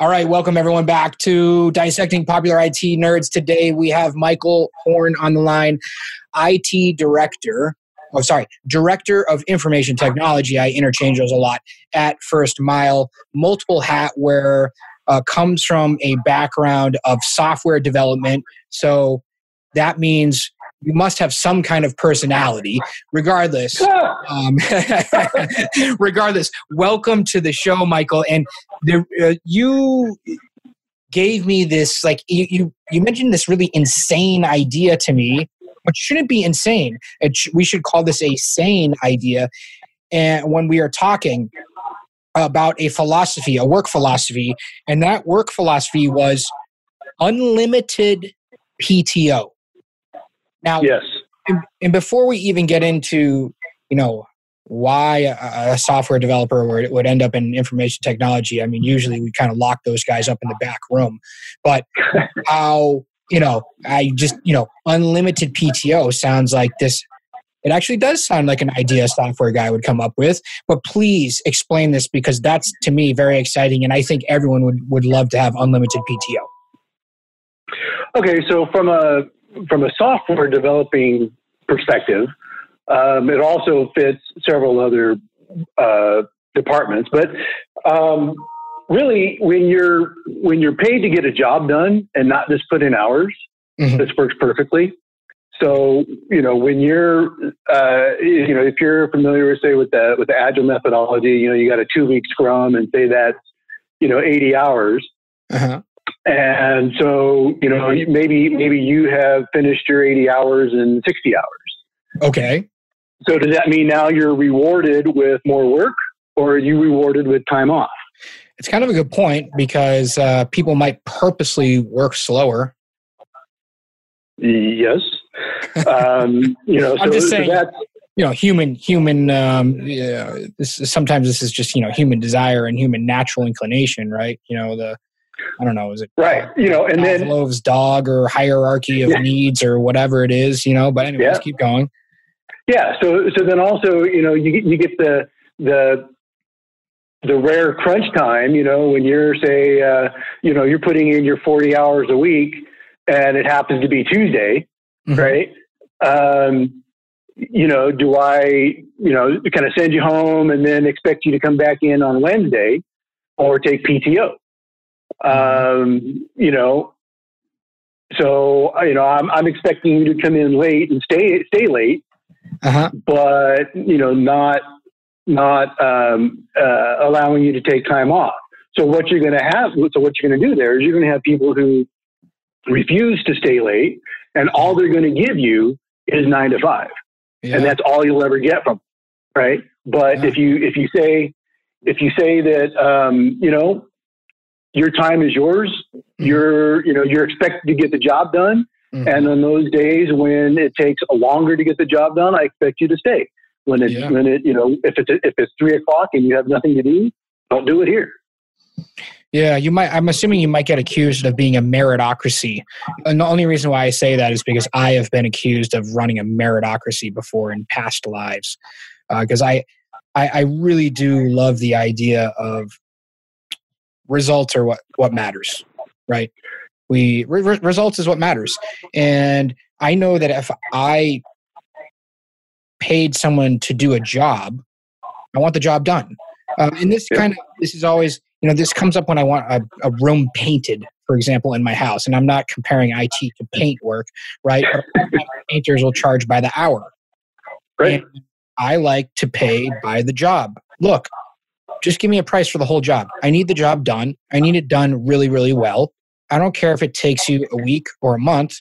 All right, welcome everyone back to Dissecting Popular IT Nerds. Today we have Michael Horn on the line, IT Director. Oh, sorry, Director of Information Technology. I interchange those a lot at First Mile. Multiple hat wear uh, comes from a background of software development. So that means you must have some kind of personality. Regardless um, regardless welcome to the show michael. And the, uh, you gave me this like you, you you mentioned this really insane idea to me which shouldn't be insane. Sh- we should call this a sane idea. And when we are talking about a philosophy a work philosophy and that work philosophy was unlimited pto now, yes. And, and before we even get into, you know, why a, a, software developer would, would end up in information technology, I mean, usually we kind of lock those guys up in the back room. But how, you know, I just, you know, unlimited PTO sounds like this. It actually does sound like an idea a software guy would come up with. But please explain this because that's to me very exciting. And I think everyone would, would love to have unlimited PTO. Okay, so from a from a software developing perspective, um, it also fits several other uh, departments. But um, really, when you're when you're paid to get a job done and not just put in hours, mm-hmm. this works perfectly. So you know when you're uh, you know if you're familiar, say with the with the agile methodology, you know you got a two week scrum and say that's you know 80 hours. Uh-huh. And so, you know, maybe maybe you have finished your 80 hours in 60 hours. Okay. So does that mean now you're rewarded with more work or are you rewarded with time off? It's kind of a good point because uh, people might purposely work slower. Yes. Um, you know, I'm just saying, so you know, human, human, um, yeah, this is, sometimes this is just, you know, human desire and human natural inclination, right? You know, the, I don't know, is it right? You know, and then Pavlov's dog or hierarchy of yeah. needs or whatever it is, you know. But anyways, yeah. keep going. Yeah. So so then also, you know, you you get the the the rare crunch time. You know, when you're say, uh, you know, you're putting in your 40 hours a week, and it happens to be Tuesday, mm-hmm. right? Um, you know, do I, you know, kind of send you home and then expect you to come back in on Wednesday, or take PTO? Um, you know, so you know, I'm I'm expecting you to come in late and stay stay late, uh-huh. but you know, not not um, uh, allowing you to take time off. So what you're going to have, so what you're going to do there is you're going to have people who refuse to stay late, and all they're going to give you is nine to five, yeah. and that's all you'll ever get from, them, right? But yeah. if you if you say if you say that um, you know your time is yours. Mm-hmm. You're, you know, you're expected to get the job done. Mm-hmm. And on those days when it takes longer to get the job done, I expect you to stay. When it, yeah. when it, you know, if it's if it's three o'clock and you have nothing to do, don't do it here. Yeah, you might. I'm assuming you might get accused of being a meritocracy. And the only reason why I say that is because I have been accused of running a meritocracy before in past lives. Because uh, I, I, I really do love the idea of results are what what matters, right? We re- results is what matters, and I know that if I paid someone to do a job, I want the job done. Um, and this kind of this is always you know this comes up when I want a, a, room painted, for example, in my house, and I'm not comparing IT to paint work, right? painters will charge by the hour. Right. And I like to pay by the job. Look, just give me a price for the whole job. I need the job done. I need it done really, really well. I don't care if it takes you a week or a month,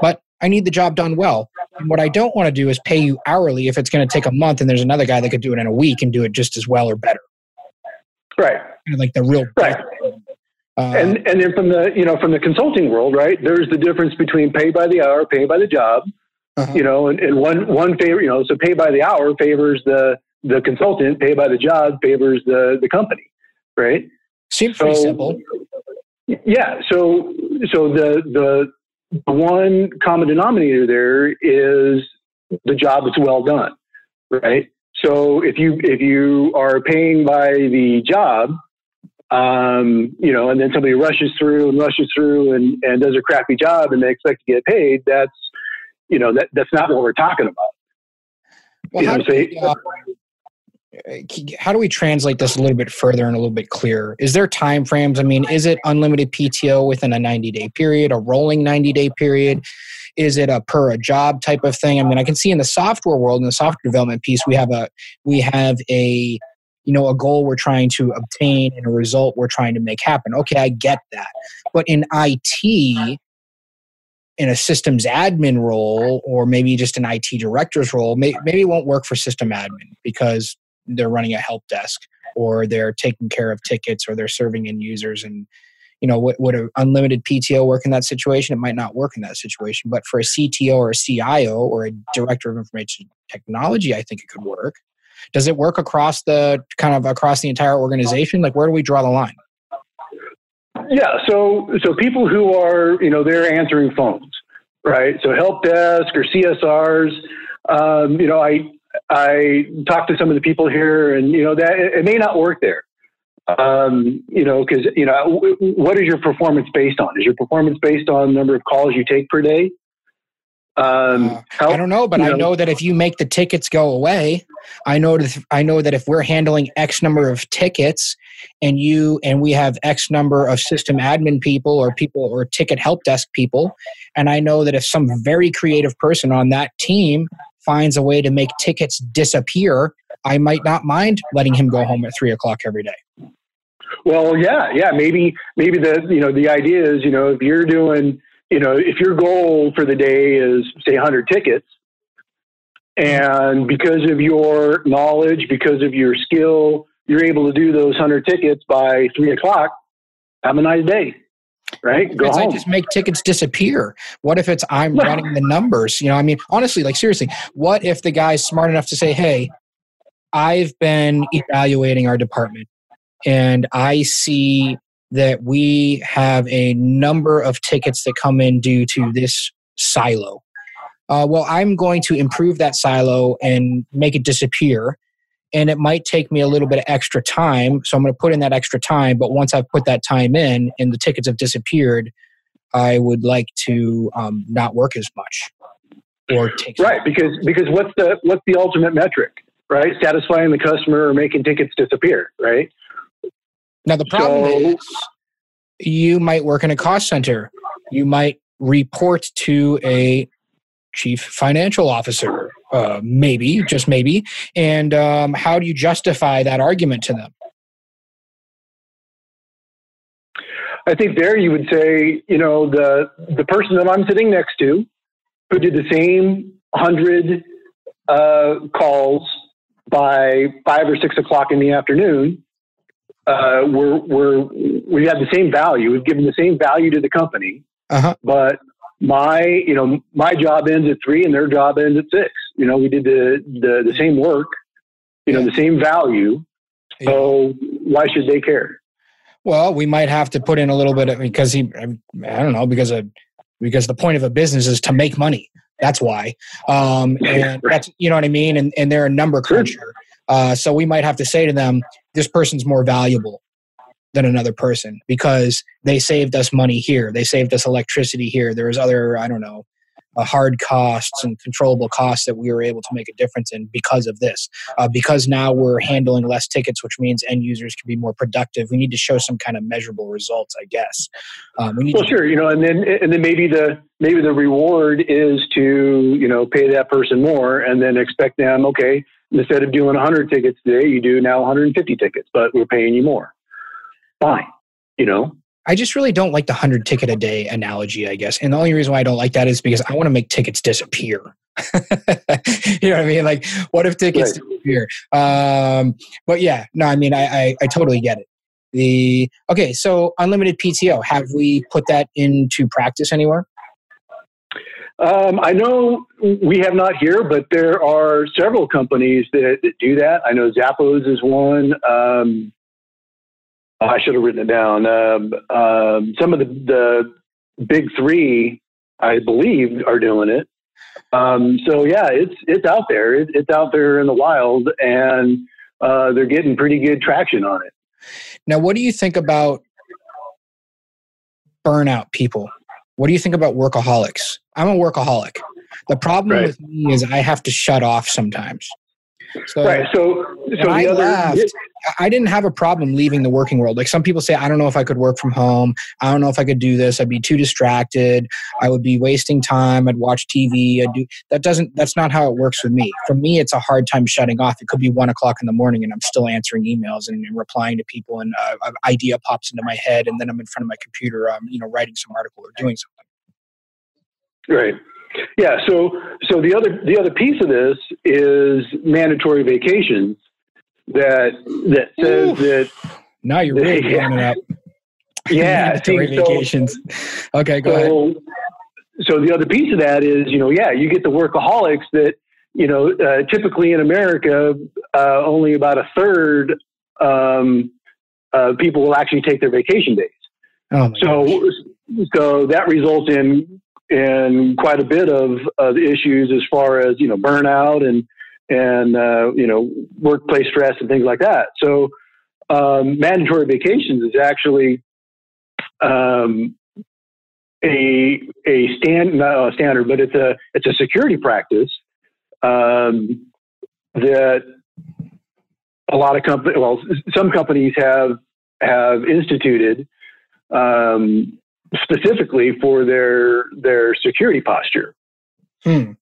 but I need the job done well. And what I don't want to do is pay you hourly if it's going to take a month and there's another guy that could do it in a week and do it just as well or better. Right. Kind of like the real right. Uh, and and then from the you know from the consulting world, right? There's the difference between pay by the hour, pay by the job. Uh-huh. You know, and, and one one favor, you know, so pay by the hour favors the the consultant, pay by the job, favors the, the company, right? Seems so, pretty simple. Yeah. So so the the one common denominator there is the job is well done, right? So if you if you are paying by the job, um, you know, and then somebody rushes through and rushes through and, and does a crappy job and they expect to get paid, that's, you know, that, that's not what we're talking about. Well, how, know, do we, uh, Uh, how do we translate this a little bit further and a little bit clearer? Is there time frames? I mean, is it unlimited PTO within a 90 day period, a rolling 90 day period? Is it a per a job type of thing? I mean, I can see in the software world, in the software development piece, we have a we have a you know a goal we're trying to obtain and a result we're trying to make happen okay i get that but in it in a systems admin role or maybe just an it director's role maybe, maybe it won't work for system admin because they're running a help desk or they're taking care of tickets or they're serving in users and you know would, would an unlimited pto work in that situation it might not work in that situation but for a cto or a cio or a director of information technology i think it could work does it work across the kind of across the entire organization? Like where do we draw the line? Yeah, so so people who are you know they're answering phones, right? So help desk or CSRs. Um, you know, I I talked to some of the people here, and you know that it, it may not work there. Um, you know, because you know what is your performance based on? Is your performance based on number of calls you take per day? Um, uh, how, I don't know, but know, I know that if you make the tickets go away, I know that I know that if we're handling X number of tickets, and you and we have X number of system admin people or people or ticket help desk people, and I know that if some very creative person on that team finds a way to make tickets disappear, I might not mind letting him go home at three o'clock every day. Well, yeah, yeah, maybe maybe the you know the idea is you know if you're doing you know, if your goal for the day is say 100 tickets, and because of your knowledge, because of your skill, you're able to do those 100 tickets by three o'clock, have a nice day. Right? Go home. I just make tickets disappear. What if it's I'm running the numbers? You know, I mean, honestly, like seriously, what if the guy's smart enough to say, hey, I've been evaluating our department and I see that we have a number of tickets that come in due to this silo. Uh, well, I'm going to improve that silo and make it disappear. And it might take me a little bit of extra time. So I'm going to put in that extra time. But once I've put that time in and the tickets have disappeared, I would like to um, not work as much or take right because because what's the what's the ultimate metric right satisfying the customer or making tickets disappear right now, the problem so, is you might work in a cost center. You might report to a chief financial officer, uh, maybe, just maybe. And um, how do you justify that argument to them? I think there you would say, you know, the the person that I'm sitting next to, who did the same hundred uh, calls by five or six o'clock in the afternoon, uh, we're, we're, we have the same value. We've given the same value to the company, uh-huh. but my, you know, my job ends at three and their job ends at six. You know, we did the, the, the same work, you know, the same value. So why should they care? Well, we might have to put in a little bit of, because he, I don't know, because of, because the point of a business is to make money. That's why. Um, and that's, you know what I mean? And, and they're a number cruncher. Uh, so we might have to say to them, this person's more valuable than another person because they saved us money here. They saved us electricity here. There was other, I don't know, uh, hard costs and controllable costs that we were able to make a difference in because of this. Uh, because now we're handling less tickets, which means end users can be more productive. We need to show some kind of measurable results, I guess. Um, we well, to- sure, you know, and then and then maybe the maybe the reward is to you know pay that person more, and then expect them, okay, instead of doing 100 tickets today, you do now 150 tickets, but we're paying you more. Fine, you know. I just really don't like the 100 ticket a day analogy, I guess. And the only reason why I don't like that is because I want to make tickets disappear. you know what I mean? Like, what if tickets right. disappear? Um, but yeah, no, I mean, I, I, I totally get it. The okay, so unlimited PTO. Have we put that into practice anywhere? Um, I know we have not here, but there are several companies that, that do that. I know Zappos is one. Um, I should have written it down. Um, um, some of the, the big three, I believe, are doing it. Um, so yeah, it's it's out there. It, it's out there in the wild, and uh, they're getting pretty good traction on it. Now, what do you think about burnout people? What do you think about workaholics? I'm a workaholic. The problem Right. with me is I have to shut off sometimes. So, right. So, so the I other, left, I- I didn't have a problem leaving the working world. Like some people say, I don't know if I could work from home. I don't know if I could do this. I'd be too distracted. I would be wasting time. I'd watch TV. I'd do that. Doesn't that's not how it works with me. For me, it's a hard time shutting off. It could be one o'clock in the morning, and I'm still answering emails and, and replying to people, and uh, an idea pops into my head, and then I'm in front of my computer, um, you know, writing some article or doing something. Right. Yeah. So so the other the other piece of this is mandatory vacations that that says Oof. that Now you're really Yeah. it up. yeah. Mandatory see, so- vacations. Okay, go ahead. so, so the other piece of that is, you know, yeah, you get the workaholics that, you know, uh, typically in America, uh, only about a third um, uh, people will actually take their vacation days. Oh So, gosh. so that results in in quite a bit of, of issues as far as you know burnout and and uh, you know workplace stress and things like that. So, um, mandatory vacations is actually um, a a stand not a standard, but it's a it's a security practice um, that a lot of companies, well, some companies have have instituted um, specifically for their their security posture. Hmm.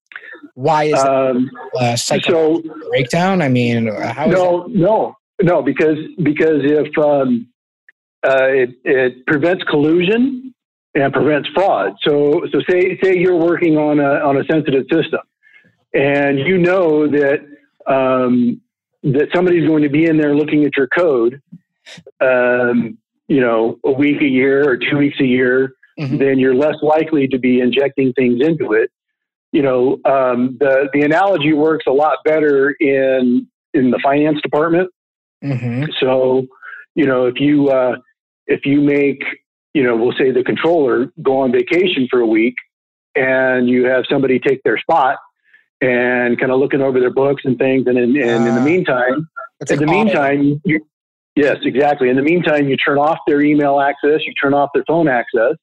Why is Um, that uh, so breakdown? I mean, how is no, no, no, because because if um, uh, it, it prevents collusion and prevents fraud. So so say say you're working on a on a sensitive system, and you know that um, that somebody's going to be in there looking at your code. Um, you know, a week a year or two weeks a year, Mhm. then you're less likely to be injecting things into it. You know, um, the the analogy works a lot better in in the finance department. Mhm. So, you know, if you uh, if you make, you know, we'll say the controller go on vacation for a week, and you have somebody take their spot and kind of looking over their books and things, and in, and in the Ah. meantime, in the audit. meantime, you, yes, exactly. In the meantime, you turn off their email access, you turn off their phone access,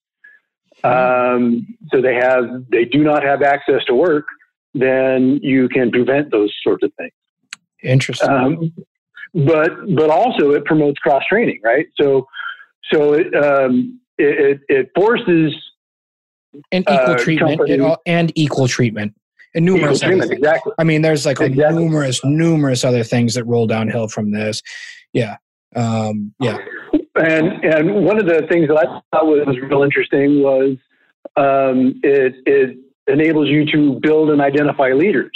um, so they have they do not have access to work. Then you can prevent those sorts of things. interesting. Um, but but also it promotes cross training, right? So so it um, it, it, it forces and equal uh, treatment and, all- and equal treatment and numerous treatment. Exactly. I mean, there's like a Exactly. numerous, numerous other things that roll downhill from this. Yeah. Um, yeah. And and one of the things that I thought was real interesting was um, it it enables you to build and identify leaders.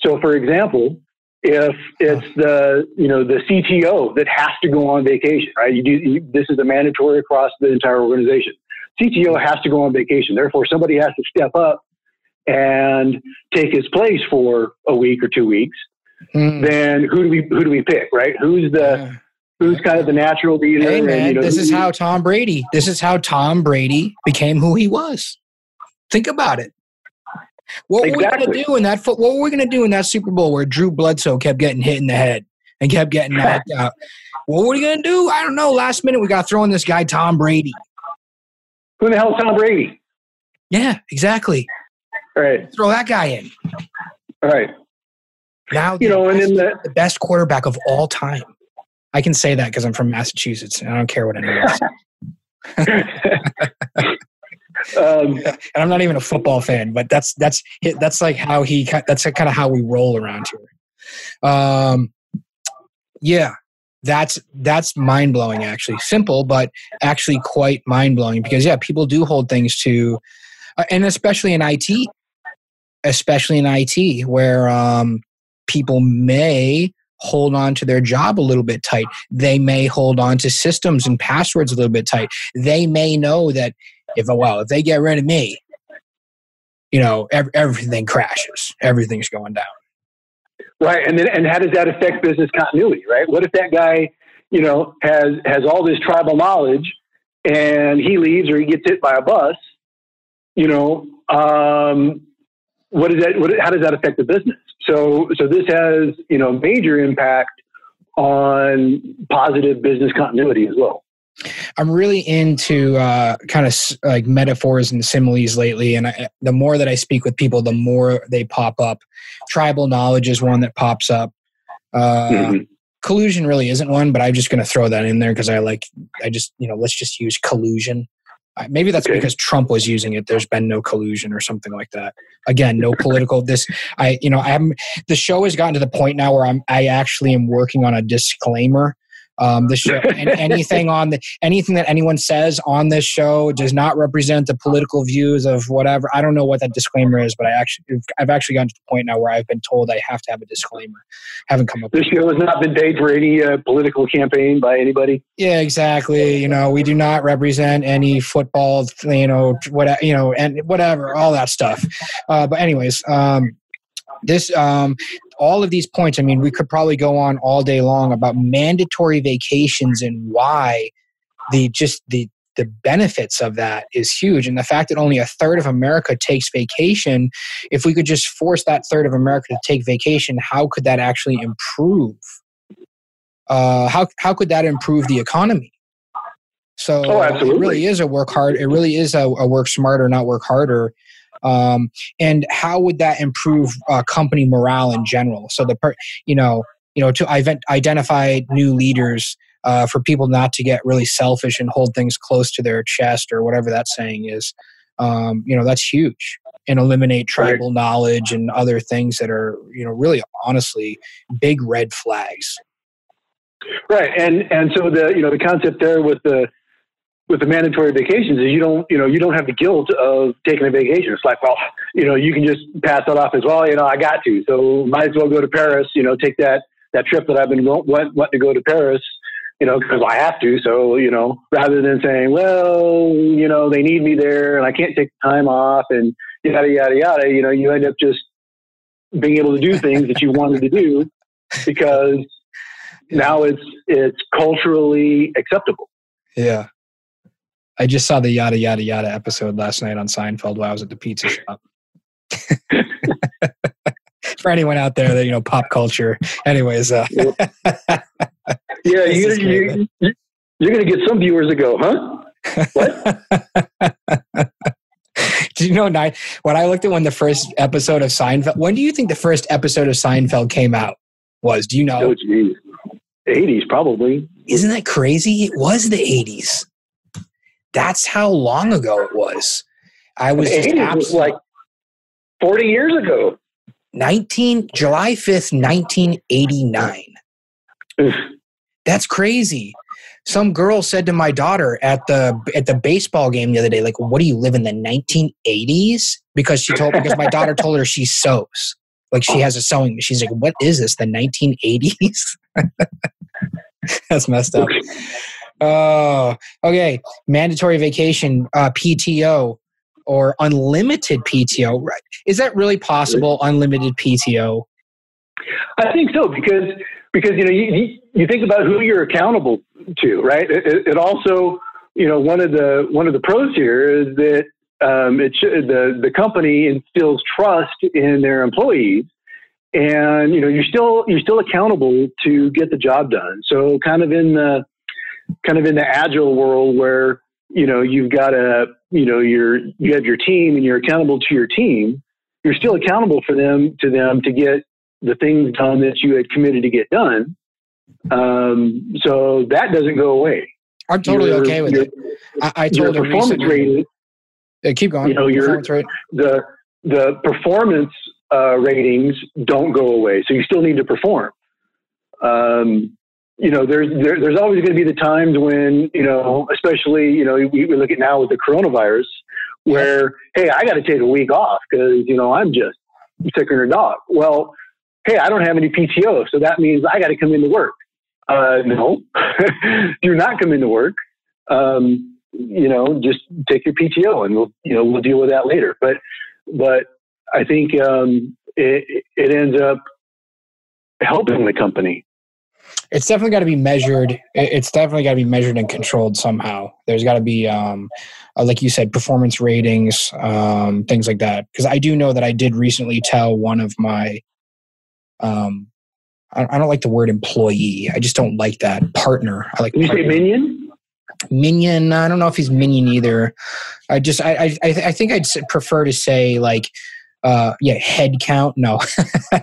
So, for example, if it's the you know the CTO that has to go on vacation, right? You do you, this is a mandatory across the entire organization. CTO has to go on vacation. Therefore, somebody has to step up and take his place for a week or two weeks. Mm, Then who do we who do we pick, right? Who's the yeah. Who's kind of the natural leader? Hey and, man, you know, this is how Tom Brady. This is how Tom Brady became who he was. Think about it. What were we going to do in that? What were we going to do in that Super Bowl where Drew Bledsoe kept getting hit in the head and kept getting knocked out? What were we going to do? I don't know. Last minute, we got thrown this guy Tom Brady. Who in the hell is Tom Brady? Yeah, exactly. All right, Throw that guy in. all right. Now You know, and then the the best quarterback of all time. I can say that because I'm from Massachusetts and I don't care what anyone says. um, and I'm not even a football fan, but that's that's that's like how he that's kind of how we roll around here. Um, yeah, that's that's mind blowing. Actually, simple, but actually quite mind blowing because yeah, people do hold things to, uh, and especially in IT, especially in IT, where um, people may hold on to their job a little bit tight. They may hold on to systems and passwords a little bit tight. They may know that if well, if they get rid of me, you know, ev- everything crashes. Everything's going down. right, and then and how does that affect business continuity? Right. What if that guy, you know, has has all this tribal knowledge, and he leaves or he gets hit by a bus? You know, um, what is that? What, how does that affect the business? So so this has you know major impact on positive business continuity as well. I'm really into uh, kind of like metaphors and similes lately, and I, the more that I speak with people, the more they pop up. Tribal knowledge is one that pops up. Uh, mm-hmm. Collusion really isn't one, but I'm just going to throw that in there because I like. I just you know let's just use collusion. Maybe that's okay. because Trump was using it. There's been no collusion or something like that. Again, no political. This, I, you know, I'm. The show has gotten to the point now where I'm. I actually am working on a disclaimer um, the show, anything on the anything that anyone says on this show does not represent the political views of whatever. I don't know what that disclaimer is, but I actually I've actually gotten to the point now where I've been told I have to have a disclaimer. haven't come up. This show has not been paid for any uh, political campaign by anybody. Yeah, exactly. You know, we do not represent any football. You know, what you know, and whatever, all that stuff. Uh, but anyways, um, this um, all of these points i mean we could probably go on all day long about mandatory vacations and why the just the the benefits of that is huge. And the fact that only a third of america takes vacation if we could just force that third of america to take vacation how could that actually improve uh, how, how could that improve the economy? So oh, it really is a work hard it really is a, a work smarter not work harder um, and how would that improve uh, company morale in general? So the per, you know you know to identify new leaders uh, for people not to get really selfish and hold things close to their chest or whatever that saying is um, you know that's huge. And eliminate tribal right. knowledge and other things that are you know really honestly big red flags. Right. And and so the you know the concept there with the with the mandatory vacations is you don't you know you don't have the guilt of taking a vacation. It's like well you know you can just pass that off as well. You know I got to so might as well go to Paris. You know take that that trip that I've been want, wanting to go to Paris. You know because I have to. So you know rather than saying well you know they need me there and I can't take time off and yada yada yada. You know you end up just being able to do things that you wanted to do because now it's it's culturally acceptable. Yeah. I just saw the yada yada yada episode last night on Seinfeld while I was at the pizza shop. For anyone out there that you know pop culture, anyways. Uh, yeah, you're, you, you're going to get some viewers that go, huh? What? Do you know when I looked at when the first episode of Seinfeld? When do you think the first episode of Seinfeld came out? Was do you know? Oh, geez. 80s, probably. Isn't that crazy? It was the 80s. That's how long ago it was. I was just was like 40 years ago. 19 July 5th, 1989. That's crazy. Some girl said to my daughter at the at the baseball game the other day, like, "What do you live in the 1980s?" Because she told because my daughter told her she sews, like she has a sewing machine. She's like, "What is this? The 1980s?" That's messed up. Oh, okay. Mandatory vacation, uh, PTO, or unlimited PTO. Right? Is that really possible? Unlimited PTO? I think so because because you know you you think about who you're accountable to, right? It, it also you know one of the one of the pros here is that um, it should, the the company instills trust in their employees, and you know you're still you're still accountable to get the job done. So kind of in the kind of in the agile world where you know you've got a you know you're you have your team and you're accountable to your team. You're still accountable for them to them to get the things done that you had committed to get done. Um, so that doesn't go away. I'm totally your, okay with your, it. I, I told your performance rating yeah, keep going. You know your the the performance uh, ratings don't go away. So you still need to perform. Um, you know, there's there, there's always going to be the times when you know, especially you know, we, we look at now with the coronavirus, where hey, I got to take a week off because you know I'm just sicker than a dog. Well, hey, I don't have any PTO, so that means I got to come into work. Uh, no, do not come into work. Um, you know, just take your PTO, and we'll you know we'll deal with that later. But but I think um, it, it ends up helping the company it's definitely got to be measured. It's definitely got to be measured and controlled somehow. There's got to be, um, uh, like you said, performance ratings, um, things like that. Because I do know that I did recently tell one of my, um, I, I don't like the word employee. I just don't like that partner. I like. Can you partner. say minion? Minion. I don't know if he's minion either. I just I I, I think I'd prefer to say like uh, yeah, head count. No, uh,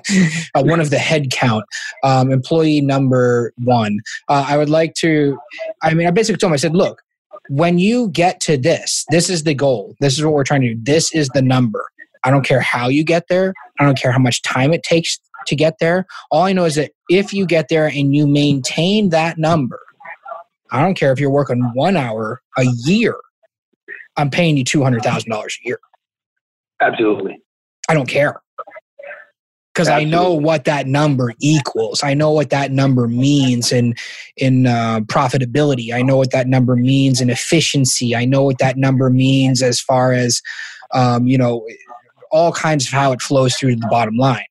one of the head count um, employee number one. Uh, I would like to. I mean, I basically told him. I said, look, when you get to this, this is the goal. This is what we're trying to do. This is the number. I don't care how you get there. I don't care how much time it takes to get there. All I know is that if you get there and you maintain that number, I don't care if you're working one hour a year. I'm paying you two hundred thousand dollars a year. Absolutely. I don't care. Because I know what that number equals. I know what that number means in in uh, profitability. I know what that number means in efficiency. I know what that number means as far as um, you know all kinds of how it flows through to the bottom line.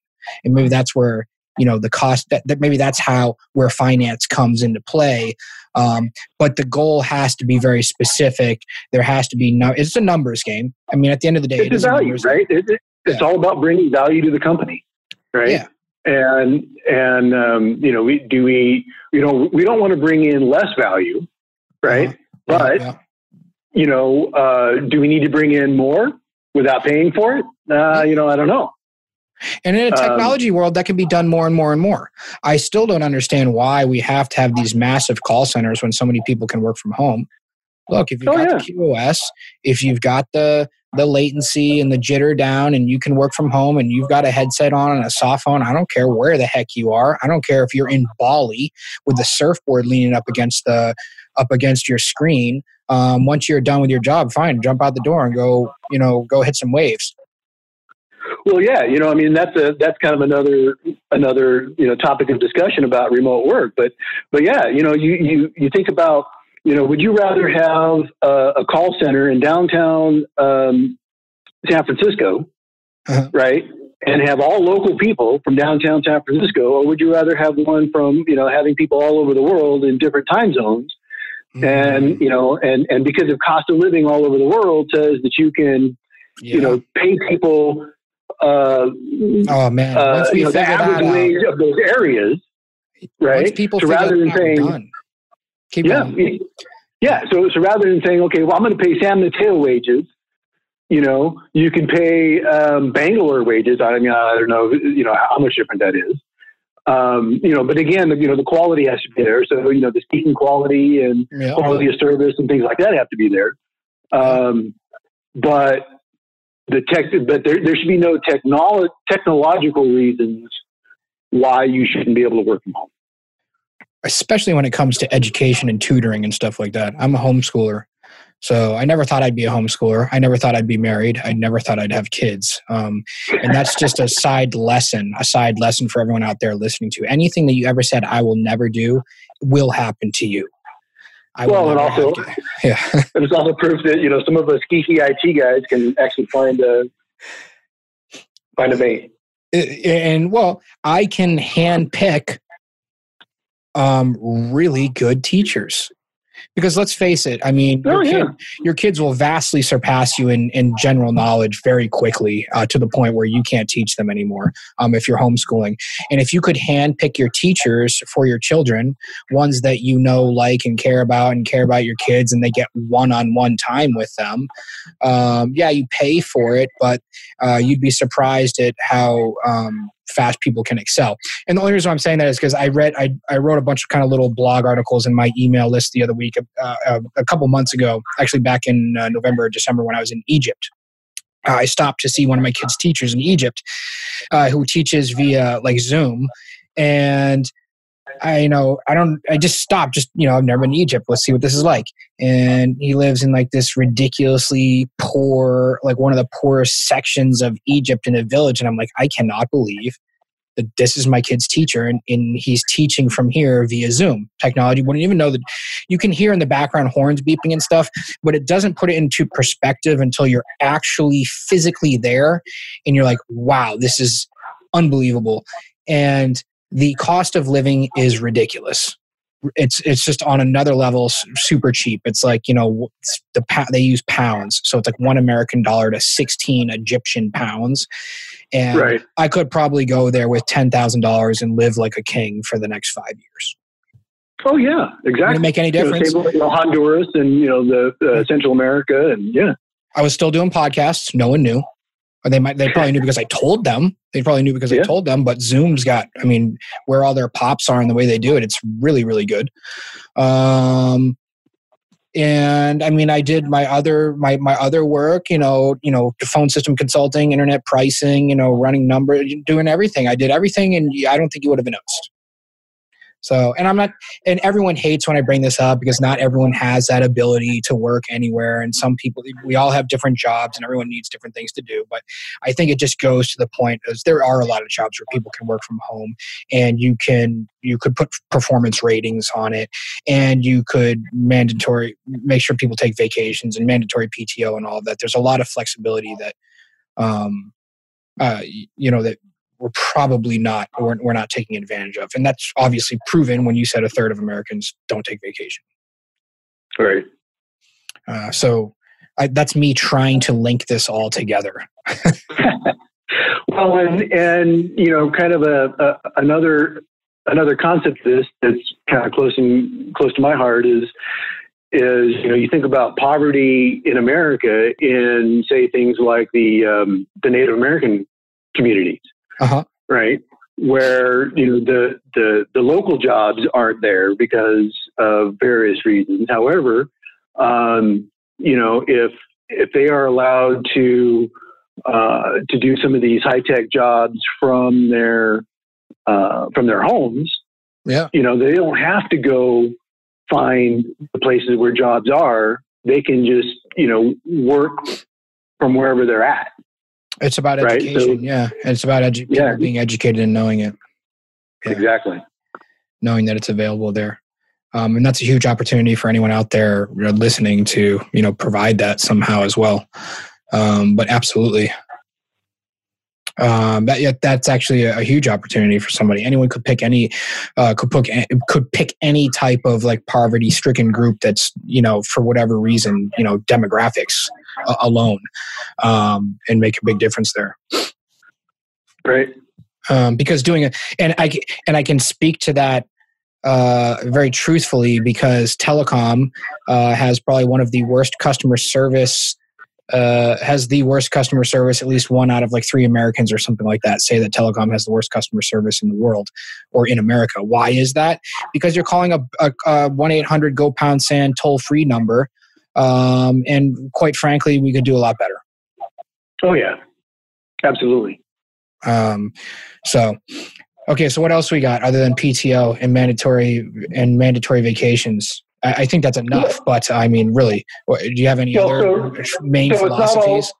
And maybe that's where you know the cost that, that maybe that's how where finance comes into play. Um, but the goal has to be very specific. There has to be no. It's a numbers game. I mean, at the end of the day, it's a value, right? It, it, it's yeah. all about bringing value to the company, right? Yeah. And and um, you know, we do we you know we don't want to bring in less value, right? Uh-huh. But yeah. you know, uh, do we need to bring in more without paying for it? Uh, you know, I don't know. And in a um, technology um, world, that can be done more and more and more. I still don't understand why we have to have these massive call centers when so many people can work from home. Look, if you've oh, got yeah. the QoS, if you've got the the latency and the jitter down and you can work from home and you've got a headset on and a soft phone i don't care where the heck you are. I don't care if you're in bali with the surfboard leaning up against the up against your screen. Um, once you're done with your job fine jump out the door and go you know go hit some waves. Well yeah you know i mean that's a that's kind of another another you know topic of discussion about remote work but but yeah you know you you you think about you know, would you rather have a, a call center in downtown um, San Francisco, uh-huh. right, and have all local people from downtown San Francisco, or would you rather have one from you know having people all over the world in different time zones? Mm-hmm. And you know, and and because of cost of living all over the world says that you can, yeah. you know, pay people. Uh, oh man, Once uh, you know, the average wage of those areas, right? Once people so rather than saying, done Keep yeah, going. yeah. So so rather than saying, okay, well, I'm going to pay San Mateo wages, you know, you can pay um, Bangalore wages. I mean, I don't know, you know, how much different that is. Um, you know, but again, you know, the quality has to be there. So you know, the speaking quality and yeah. quality of service and things like that have to be there. Um, but the tech, but there, there should be no technolo- technological reasons why you shouldn't be able to work from home especially when it comes to education and tutoring and stuff like that. I'm a homeschooler. So I never thought I'd be a homeschooler. I never thought I'd be married. I never thought I'd have kids. Um, and that's just a side lesson, a side lesson for everyone out there listening to. Anything that you ever said I will never do will happen to you. I well, and also, yeah, and it's also proof that you know some of us geeky IT guys can actually find a find a mate. And well, I can hand pick um, really good teachers because let's face it i mean oh, your, yeah. kid, your, kids will vastly surpass you in, in general knowledge very quickly uh, to the point where you can't teach them anymore um, if you're homeschooling and if you could hand pick your teachers for your children ones that you know like and care about and care about your kids and they get one-on-one time with them um, yeah you pay for it but uh, you'd be surprised at how um, fast people can excel. And the only reason I'm saying that is because I read, I, I wrote a bunch of kind of little blog articles in my email list the other week, uh, uh, a couple months ago, actually back in uh, November or December when I was in Egypt. I stopped to see one of my kids' teachers in Egypt uh, who teaches via like Zoom. And I you know I don't I just stopped just you know I've never been to Egypt. Let's see what this is like. And he lives in like this ridiculously poor like one of the poorest sections of Egypt in a village. And I'm like I cannot believe that this is my kid's teacher and, and he's teaching from here via Zoom. Technology wouldn't even know that you can hear in the background horns beeping and stuff but it doesn't put it into perspective until you're actually physically there and you're like wow this is unbelievable. And the cost of living is ridiculous. It's it's just on another level, super cheap. It's like you know the they use pounds, so it's like one American dollar to sixteen Egyptian pounds, and Right. I could probably go there with ten thousand dollars and live like a king for the next five years. Oh yeah, exactly. it make any You know, difference? you know, Honduras and you know the uh, Central America and yeah. I was still doing podcasts. No one knew. Or they might they probably knew because I told them. They probably knew because I told them, but Zoom's got I mean, where all their pops are and the way they do it, it's really, really good. Um and I mean I did my other my my other work, you know, you know, phone system consulting, internet pricing, you know, running number doing everything. I did everything and I don't think you would have noticed. So, and I'm not, and everyone hates when I bring this up because not everyone has that ability to work anywhere. And some people, we all have different jobs and everyone needs different things to do. But I think it just goes to the point is there are a lot of jobs where people can work from home and you can, you could put performance ratings on it and you could mandatory, make sure people take vacations and mandatory PTO and all that. There's a lot of flexibility that, um, uh, you know, that we're probably not we're, we're not taking advantage of. And that's obviously proven when you said a third of americans don't take vacation. Right. uh, so I, that's me trying to link this all together. Well, and and you know, kind of a, a another another concept of this that's kind of close and close to my heart is is you know you think about poverty in America in say things like the um, the Native American communities, uh-huh right? Where you know the the the local jobs aren't there because of various reasons. However, um, you know if if they are allowed to uh, to do some of these high tech jobs from their uh, from their homes, yeah you know they don't have to go find the places where jobs are. They can just you know work from wherever they're at. It's about Right, education so- yeah it's about edu- Yeah. people being educated and knowing it Yeah. Exactly. knowing that it's available there um, and that's a huge opportunity for anyone out there listening to you know provide that somehow as well um, but absolutely um, that yeah, that's actually a, a huge opportunity for somebody. Anyone could pick any uh, could pick could pick any type of like poverty stricken group that's you know for whatever reason you know demographics alone um, and make a big difference there. Right. um, because doing it and I and I can speak to that uh, very truthfully because telecom uh, has probably one of the worst customer service uh, has the worst customer service at least one out of like three Americans or something like that say that telecom has the worst customer service in the world or in America. Why is that? Because you're calling a, a, a 1-800 go pound sand toll free number um, and quite frankly we could do a lot better Oh yeah. Absolutely. Um, so, okay. So what else we got other than PTO and mandatory and mandatory vacations? I, I think that's enough. But I mean, really, do you have any So- other main so not all- philosophies?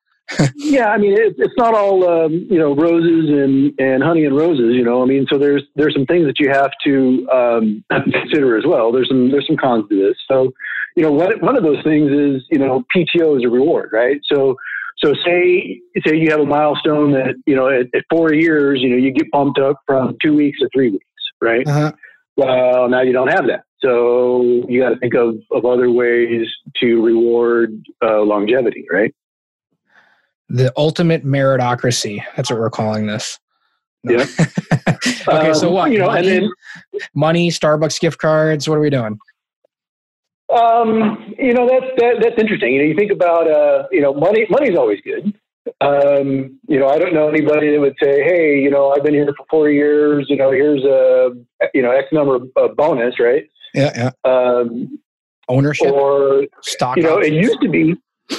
Yeah, I mean, it, it's not all um, you know roses and, and honey and roses. You know, I mean, so there's there's some things that you have to um, consider as well. There's some there's some cons to this. So, you know, one one of those things is you know PTO is a reward, right? So. So say say you have a milestone that you know at, at four years you know you get bumped up from two weeks to three weeks, right? Uh-huh. Well, now you don't have that. So you got to think of, of other ways to reward uh, longevity, right? The ultimate meritocracy. That's what we're calling this. No. Yeah. okay. so Um, what? You know, money, and then money, Starbucks gift cards. What are we doing? Um, you know, that's that, that's interesting. You know, you think about uh, you know, money money's always good. Um, you know, I don't know anybody that would say, "Hey, you know, I've been here for four years. You know, here's a you know X number of bonus, right?" Yeah. Yeah. Um, Ownership. or stock. you know, it used to be,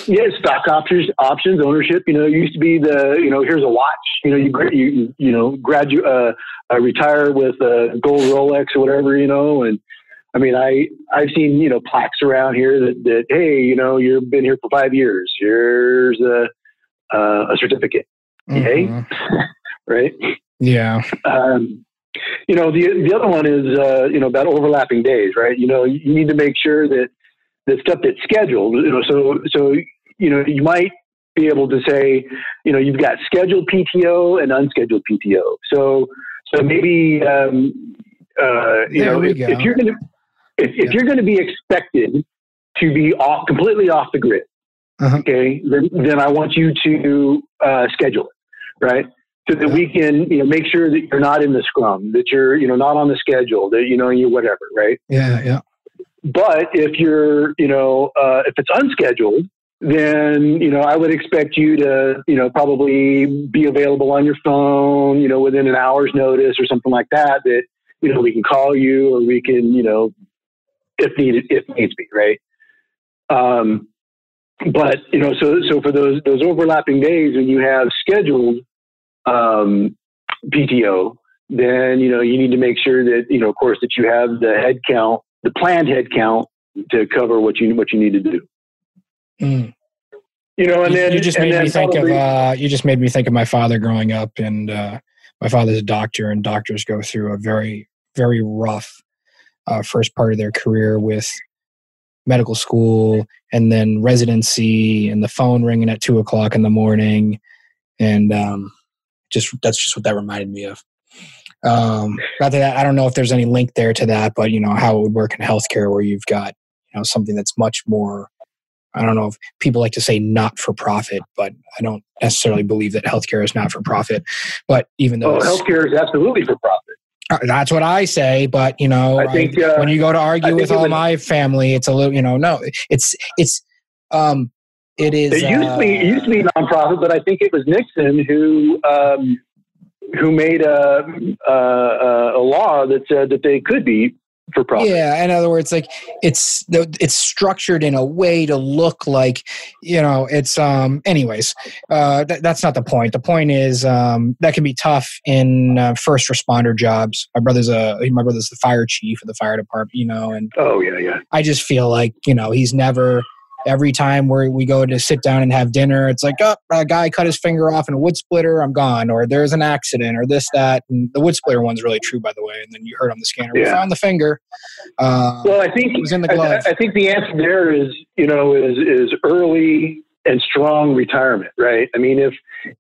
yeah, stock options, options, ownership. You know, it used to be the, you know, here's a watch. You know, you you you know, graduate, uh, uh, retire with a gold Rolex or whatever. You know, and I mean, I I've seen you know plaques around here that that hey, you know, you've been here for five years. Here's a uh, a certificate, okay? Mhm. right? Yeah. Um, you know, the the other one is uh, you know about overlapping days, right? You know, you need to make sure that the stuff that's scheduled, you know, so so you know you might be able to say, you know, you've got scheduled PTO and unscheduled PTO. So so maybe um, uh, you There know if, if you're going to if, you're going to be expected to be off, completely off the grid, Uh-huh. okay, then, then I want you to uh, schedule it, right? so that we can you know make sure that you're not in the scrum, that you're you know not on the schedule, that you know you whatever, right? Yeah, yeah. But if you're you know uh, if it's unscheduled, then you know I would expect you to you know probably be available on your phone, you know within an hour's notice or something like that. That you know we can call you or we can you know if needed if needs be, right? Um, but you know, so so for those those overlapping days when you have scheduled um, PTO, then you know you need to make sure that you know, of course, that you have the head count, the planned headcount to cover what you what you need to do. Mm. You know, and you, then you just made me think probably, of uh, you just made me think of my father growing up, and uh, my father's a doctor, and doctors go through a very very rough uh, first part of their career with medical school and then residency and the phone ringing at two o'clock in the morning and um, just that's just what that reminded me of um, rather that i don't know if there's any link there to that but you know how it would work in healthcare where you've got you know something that's much more i don't know if people like to say not for profit but i don't necessarily believe that healthcare is not for profit but even though oh, healthcare is absolutely for profit uh, that's what I say, but you know, I think uh, when you go to argue with all my family, it's a little, you know, no, it's it's um, it is. It used to be it used to be nonprofit, but I think it was Nixon who um, who made a, a, a law that said that they could be for profit. Yeah, in other words, like it's it's structured in a way to look like you know it's um. Anyways, uh, th- that's not the point. The point is um that can be tough in uh, first responder jobs. My brother's a my brother's the fire chief of the fire department, you know, and oh yeah, yeah. I just feel like you know he's never every time where we go to sit down and have dinner, it's like, oh, a guy cut his finger off in a wood splitter, I'm gone, or there's an accident, or this, that. And the wood splitter one's really true, by the way. And then you heard on the scanner, yeah. we found the finger. Uh, well, I think it was in the glove. I, I think the answer there is, you know, is is early and strong retirement, right? I mean, if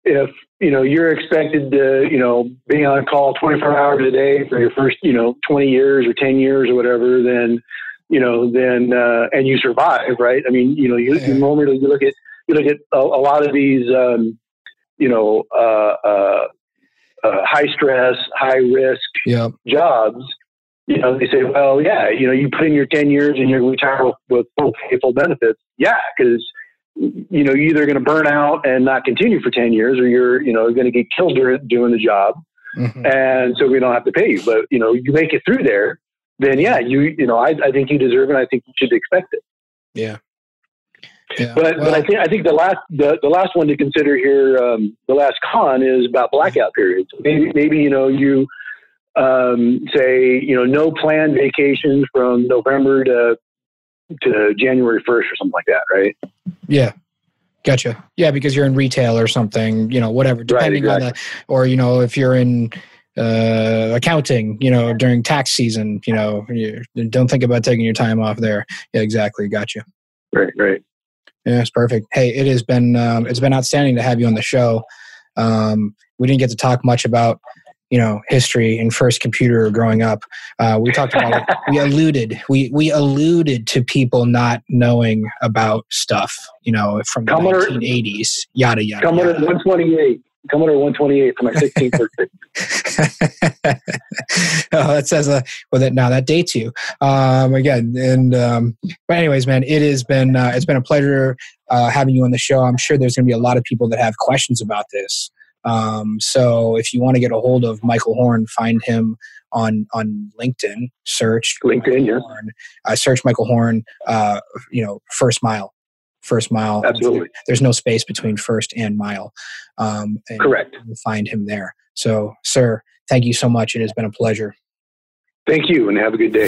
if you know you're expected to, you know, be on call 24 hours a day for your first, you know, 20 years or 10 years or whatever, then you know, then uh, and you survive, right? I mean, you know, you, yeah. you normally you look at you look at a, a lot of these, um, you know, uh, uh, uh high stress, high risk yep. jobs. You know, they say, well, yeah, you know, you put in your ten years and you're retire with, with full pay, full benefits. Yeah, because you know you're either going to burn out and not continue for ten years, or you're you know going to get killed doing the job. Mm-hmm. And so we don't have to pay you, but you know you make it through there then yeah, you you know I, I think you deserve it. I think you should expect it. Yeah. Yeah. But well, but I think I think the last the, the last one to consider here, um, the last con is about blackout periods. Maybe maybe you know you um, say you know no planned vacations from November to to January first or something like that, right? Yeah. Gotcha. Yeah, because you're in retail or something, you know, whatever, depending right, exactly. on the, or you know, if you're in uh, accounting, you know, during tax season, you know, you don't think about taking your time off there. Yeah, exactly. Got you. Right, right. Yeah, it's perfect. Hey, it has been um, it's been outstanding to have you on the show. Um, we didn't get to talk much about you know history and first computer growing up. Uh, we talked about. We alluded we we alluded to people not knowing about stuff. You know, from the nineteen eighties. Yada yada. Commodore one twenty eight. Commodore 128 for my 16th birthday. oh, that says uh, well that now that dates you um, again. And um, but anyways, man, it has been uh, it's been a pleasure uh, having you on the show. I'm sure there's going to be a lot of people that have questions about this. Um, so if you want to get a hold of Michael Horn, find him on on LinkedIn. Search LinkedIn, yeah. Horn. Uh, search Michael Horn. Uh, you know, first mile first mile. Absolutely. There's no space between first and mile. Um, and Correct. Find him there. So, sir, thank you so much. It has been a pleasure. Thank you, and have a good day.